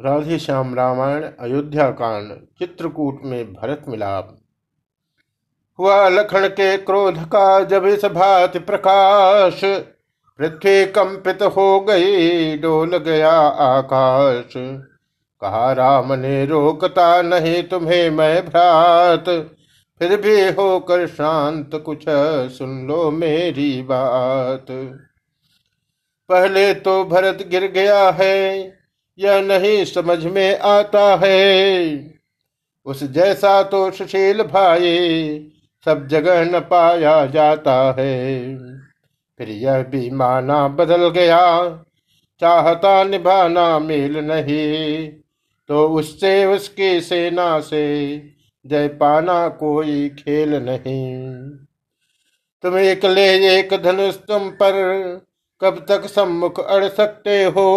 राधेश्याम रामायण, अयोध्या कांड, चित्रकूट में भरत मिलाप। हुआ लखन के क्रोध का जब इस भात प्रकाश, पृथ्वी कंपित हो गई, डोल गया आकाश। कहा, राम ने रोकता नहीं तुम्हें मैं भ्रात, फिर भी होकर शांत कुछ सुन लो मेरी बात। पहले तो भरत गिर गया है यह नहीं समझ में आता है। उस जैसा तो सुशील भाई सब जगह न पाया जाता है। फिर यह भी माना बदल गया, चाहता निभाना मेल नहीं। तो उससे उसकी सेना से जय पाना कोई खेल नहीं। तुम एक ले एक धनुष तुम पर कब तक सम्मुख अड़ सकते हो?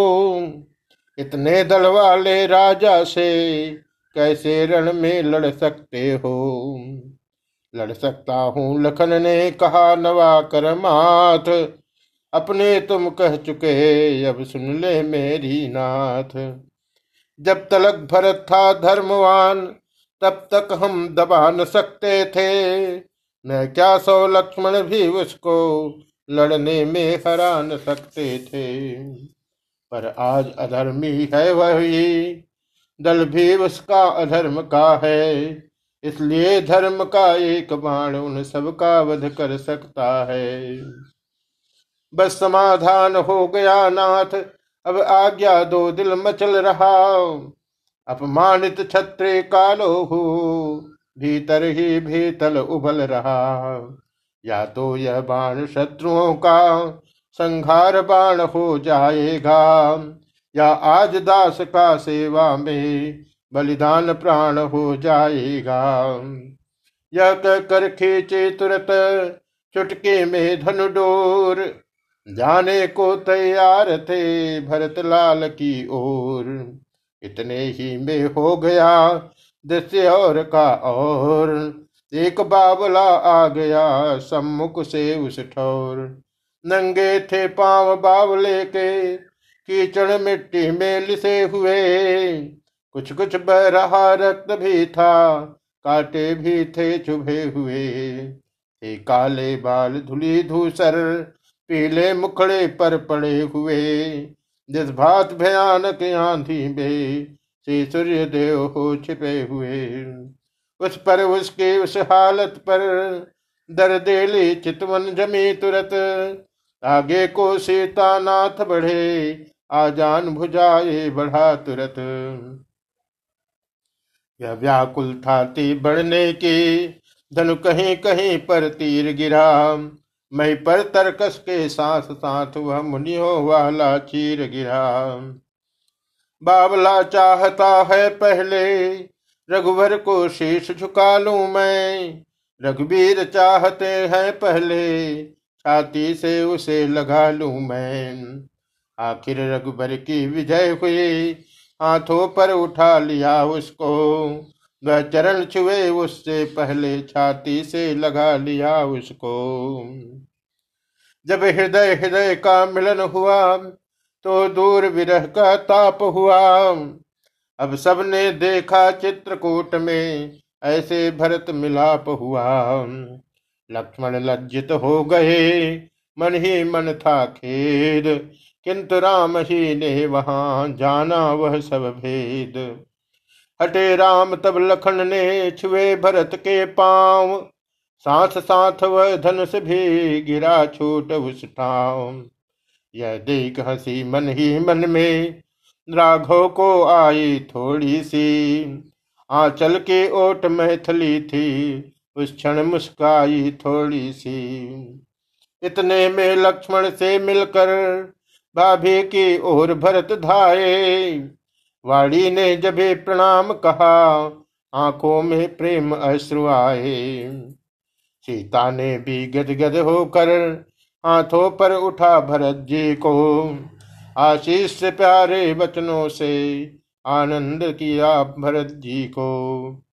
इतने दल वाले राजा से कैसे रण में लड़ सकते हो? लड़ सकता हूँ, लखन ने कहा, नवा कर माथ। अपने तुम कह चुके, अब सुन ले मेरी नाथ। जब तलक भरत था धर्मवान, तब तक हम दबा न सकते थे। न क्या सौ लक्ष्मण भी उसको लड़ने में हरा न सकते थे। पर आज अधर्मी है वही। दल भी उसका अधर्म का है, इसलिए धर्म का एक बाण उन सब का वध कर सकता है। बस समाधान हो गया नाथ, अब आज्ञा दो दिल मचल रहा। अपमानित छत्र कालो हो, भीतर ही भीतल उबल रहा। या तो यह बाण शत्रुओं का संघार बाण हो जाएगा। या आज दास का सेवा में बलिदान प्राण हो जाएगा। यह कर खींचे तुरत, चुटके में धनु डोर। जाने को तैयार थे भरत लाल की ओर। इतने ही में हो गया दृश्य और का और। एक बाबला आ गया सम्मुख से उस ठोर। नंगे थे पाँव बावले के कीचड़ मिट्टी में लिसे हुए। कुछ कुछ बह रहा रक्त भी था, काटे भी थे चुभे हुए। थे काले बाल धुली धूसर, पीले मुखड़े पर पड़े हुए। जिस भात भयानक आंधी में श्री सूर्य देव हो छिपे हुए, उस पर, उसके उस हालत पर दर्देली चितवन जमी तुरत। आगे को सीता नाथ बढ़े, आजान भुजाए बढ़ा तुरत। यह व्याकुल था ती बढ़ने की, धनु कहीं कहीं पर तीर गिरा। मैं पर तरकस के साथ साथ वह मुनियों वाला चीर गिरा। बाबला चाहता है पहले, रघुवर को शीश झुका लू मैं। रघुवीर चाहते हैं पहले छाती से उसे लगा लू मैं। आखिर रघुबर की विजय हुई, हाथों पर उठा लिया उसको। वह चरण छुए, उससे पहले छाती से लगा लिया उसको। जब हृदय हृदय का मिलन हुआ तो दूर विरह का ताप हुआ। अब सबने देखा चित्रकूट में ऐसे भरत मिलाप हुआ। लक्ष्मण लज्जित हो गए। मन ही मन था खेद। किंतु राम ही ने वहाँ जाना, वह सब भेद। हटे राम, तब लखन ने छुए भरत के पाँव। साथ साथ वह धनुष भी गिरा छूट उस यह देख हँसी मन ही मन में, राघव को आई थोड़ी सी। आंचल के ओट मैथली थी उस क्षण मुस्काई थोड़ी सी। इतने में लक्ष्मण से मिलकर भाभी की ओर भरत धाये। वाड़ी ने जब प्रणाम कहा, आँखों में प्रेम अश्रु आए। सीता ने भी गदगद होकर हाथों पर उठा भरत जी को। आशीष से प्यारे वचनों से आनंद किया भरत जी को।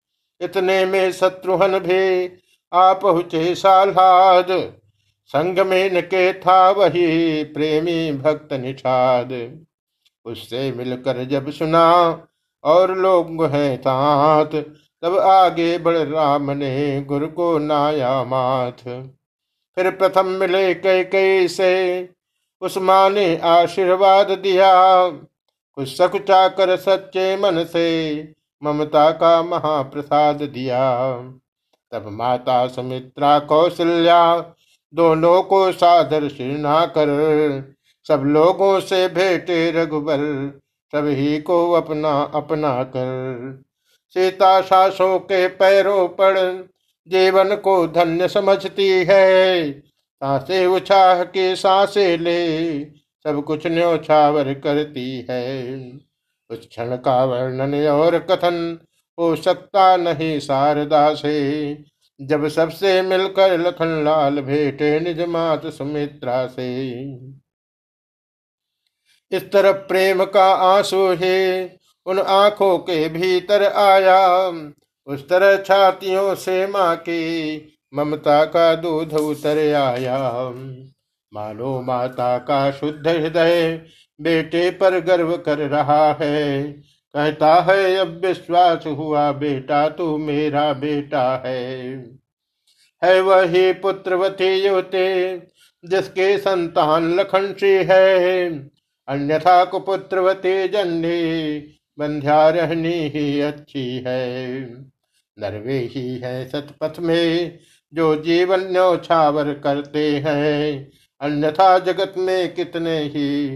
इतने में शत्रुहन भी आ पहुँचे सालाद संग में के था वही प्रेमी भक्त निषाद। उससे मिलकर जब सुना, और लोग हैं साथ तब आगे बढ़ राम ने गुरु को नाया माथ फिर प्रथम मिले कई कई से, उस माँ ने आशीर्वाद दिया। कुछ सकुचा कर सच्चे मन से ममता का महाप्रसाद दिया। तब माता सुमित्रा कौशल्या दोनों को सादर शिरना कर, सब लोगों से भेटे रघुबर सभी को अपना अपना कर। सीता सासों के पैरों पर जीवन को धन्य समझती है। सांसे उछाह के सांसे ले, सब कुछ न्योछावर करती है। उस क्षण का वर्णन और कथन हो सकता नहीं शारदा से। जब सबसे मिलकर लखन लाल भेटे निज मात सुमित्रा से। इस तरफ़ प्रेम का आँसू है, उन आँखों के भीतर आया। उस तरह छातियों से माँ की ममता का दूध उतर आया। मानो माता का शुद्ध हृदय बेटे पर गर्व कर रहा है। कहता है, अब विश्वास हुआ बेटा, तू मेरा बेटा है। है वही पुत्रवती युवती जिसके संतान लखन सी है। अन्यथा कुपुत्रवती जन्नी बंध्या रहनी ही अच्छी है। नरवे ही है सतपथ में, जो जीवन न्यौछावर करते हैं। अन्यथा जगत में कितने ही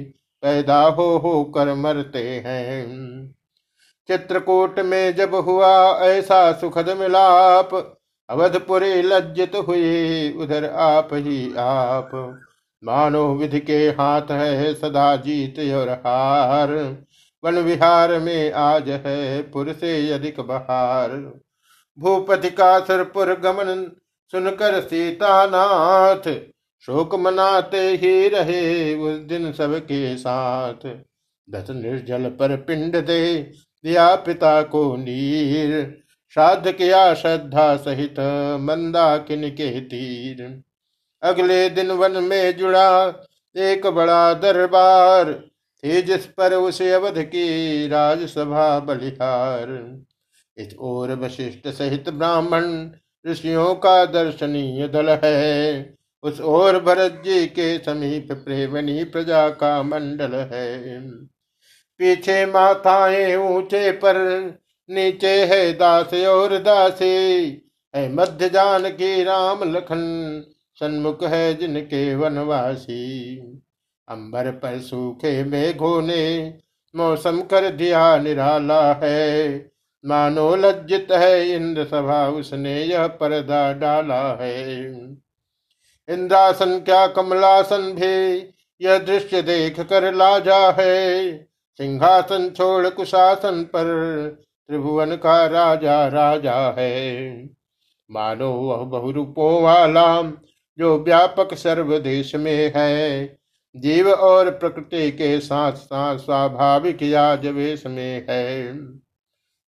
पैदा हो हो कर मरते हैं। चित्रकूट में जब हुआ ऐसा सुखद मिलाप, अवधपुरी लज्जित हुए उधर आप ही आप। मानो विधि के हाथ है सदा जीत और हार, वन विहार में आज है पुर से अधिक बहार। भूपति का सरपुर गमन सुनकर सीतानाथ शोक मनाते ही रहे उस दिन सबके साथ। दस निर्जल पर पिंड दे दिया पिता को नीर। श्राद्ध किया श्रद्धा सहित मंदाकिन के तीर। अगले दिन वन में जुड़ा एक बड़ा दरबार थे जिस पर उसे अवध की राजसभा बलिहार। इस ओर वशिष्ठ सहित ब्राह्मण, ऋषियों का दर्शनीय दल है। उस ओर भरत जी के समीप प्रेमनी प्रजा का मंडल है। पीछे माथाएँ ऊँचे पर, नीचे है दास और दासी। है मध्य जान की राम लखन, सन्मुख है जिनके वनवासी। अंबर पर सूखे मेघों ने मौसम कर दिया निराला है। मानो लज्जित है इंद्र सभा उसने यह पर्दा डाला है। इंद्रासन क्या कमलासन भी यह दृश्य देख कर लाजा है। सिंहासन छोड़ कुशासन पर, त्रिभुवन का राजा राजा है। मानो वह बहुरूपों वाला, जो व्यापक सर्व देश में है। जीव और प्रकृति के साथ साथ स्वाभाविक याज वेश में है।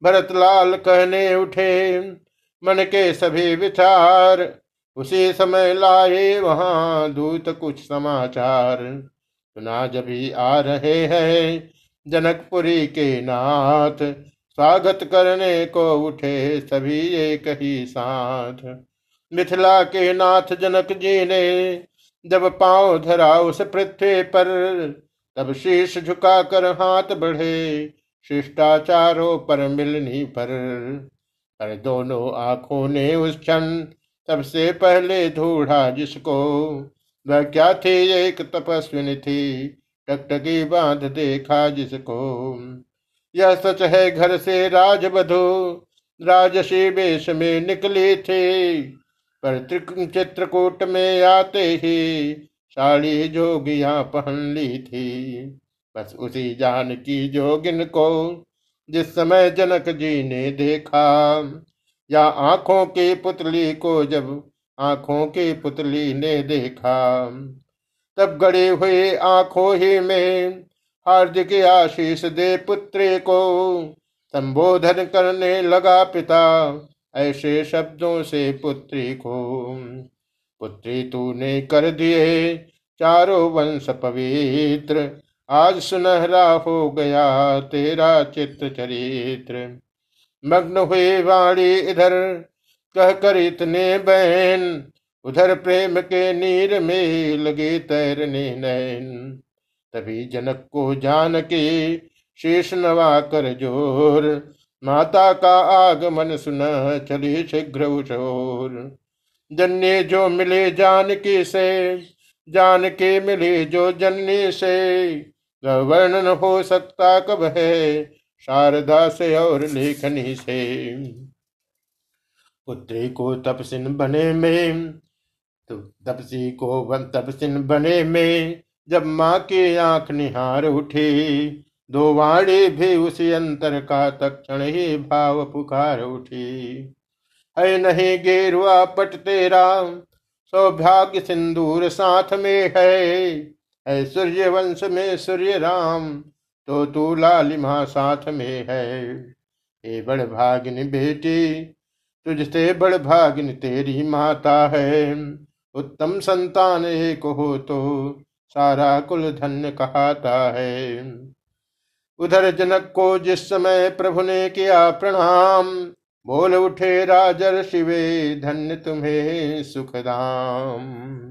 भरतलाल कहने उठे, मन के सभी विचार उसी समय लाए वहाँ दूत कुछ समाचार। सुना जब ही आ रहे हैं जनकपुरी के नाथ, स्वागत करने को उठे सभी एक ही साथ। मिथिला के नाथ जनक जी ने जब पाँव धरा उस पृथ्वी पर, तब शीश झुका कर हाथ बढ़े, शिष्टाचारों पर मिलनी पर पर दोनों आँखों ने उस क्षण सबसे पहले ढूंढा जिसको। वह क्या थी? एक तपस्विनी थी टकटकी बाँध देखा जिसको। यह सच है, घर से राजबधु राजसी वेश में निकली थी। पर चित्रकूट में आते ही साड़ी जोगिया पहन ली थी। बस उसी जान की जोगिन को जिस समय जनक जी ने देखा या आँखों की पुतली को जब आँखों की पुतली ने देखा, तब गड़े हुए आँखों ही में हार्दिक आशीष दे पुत्री को संबोधन करने लगा पिता। ऐसे शब्दों से पुत्री को, पुत्री तूने कर दिए चारों वंश पवित्र। आज सुनहरा हो गया तेरा चित्र चरित्र। मग्न हुए वाणी इधर। कह कर इतने बहन उधर प्रेम के नीर में लगे तैरने नैन। तभी जनक को जान के शेष नवा कर ज़ोर, माता का आगमन सुना चले शीघ्र उशोर जन्य जो मिले जान के से जान के मिले जो जन्य से वर्णन हो सकता कब है शारदा से और लेखनी से। पुत्री को तपसिन बने में तो तपसी को वन तपसिन बने में, जब माँ की आँख निहार उठी, दो वाणी भी उसी अंतर का तक्षण ही भाव पुकार उठी। है नहीं गेरुआ, पट तेरा, सौभाग्य सिंदूर साथ में है सूर्य वंश में सूर्य राम तो तू लालिमा साथ में है। हे बड़ भागिन बेटी, तुझसे बड़ भागिन तेरी माता है। उत्तम संतान एक हो तो सारा कुल धन्य कहता है। उधर जनक को जिस समय प्रभु ने किया प्रणाम, बोल उठे राजर शिवे धन्य तुम्हें सुखदाम।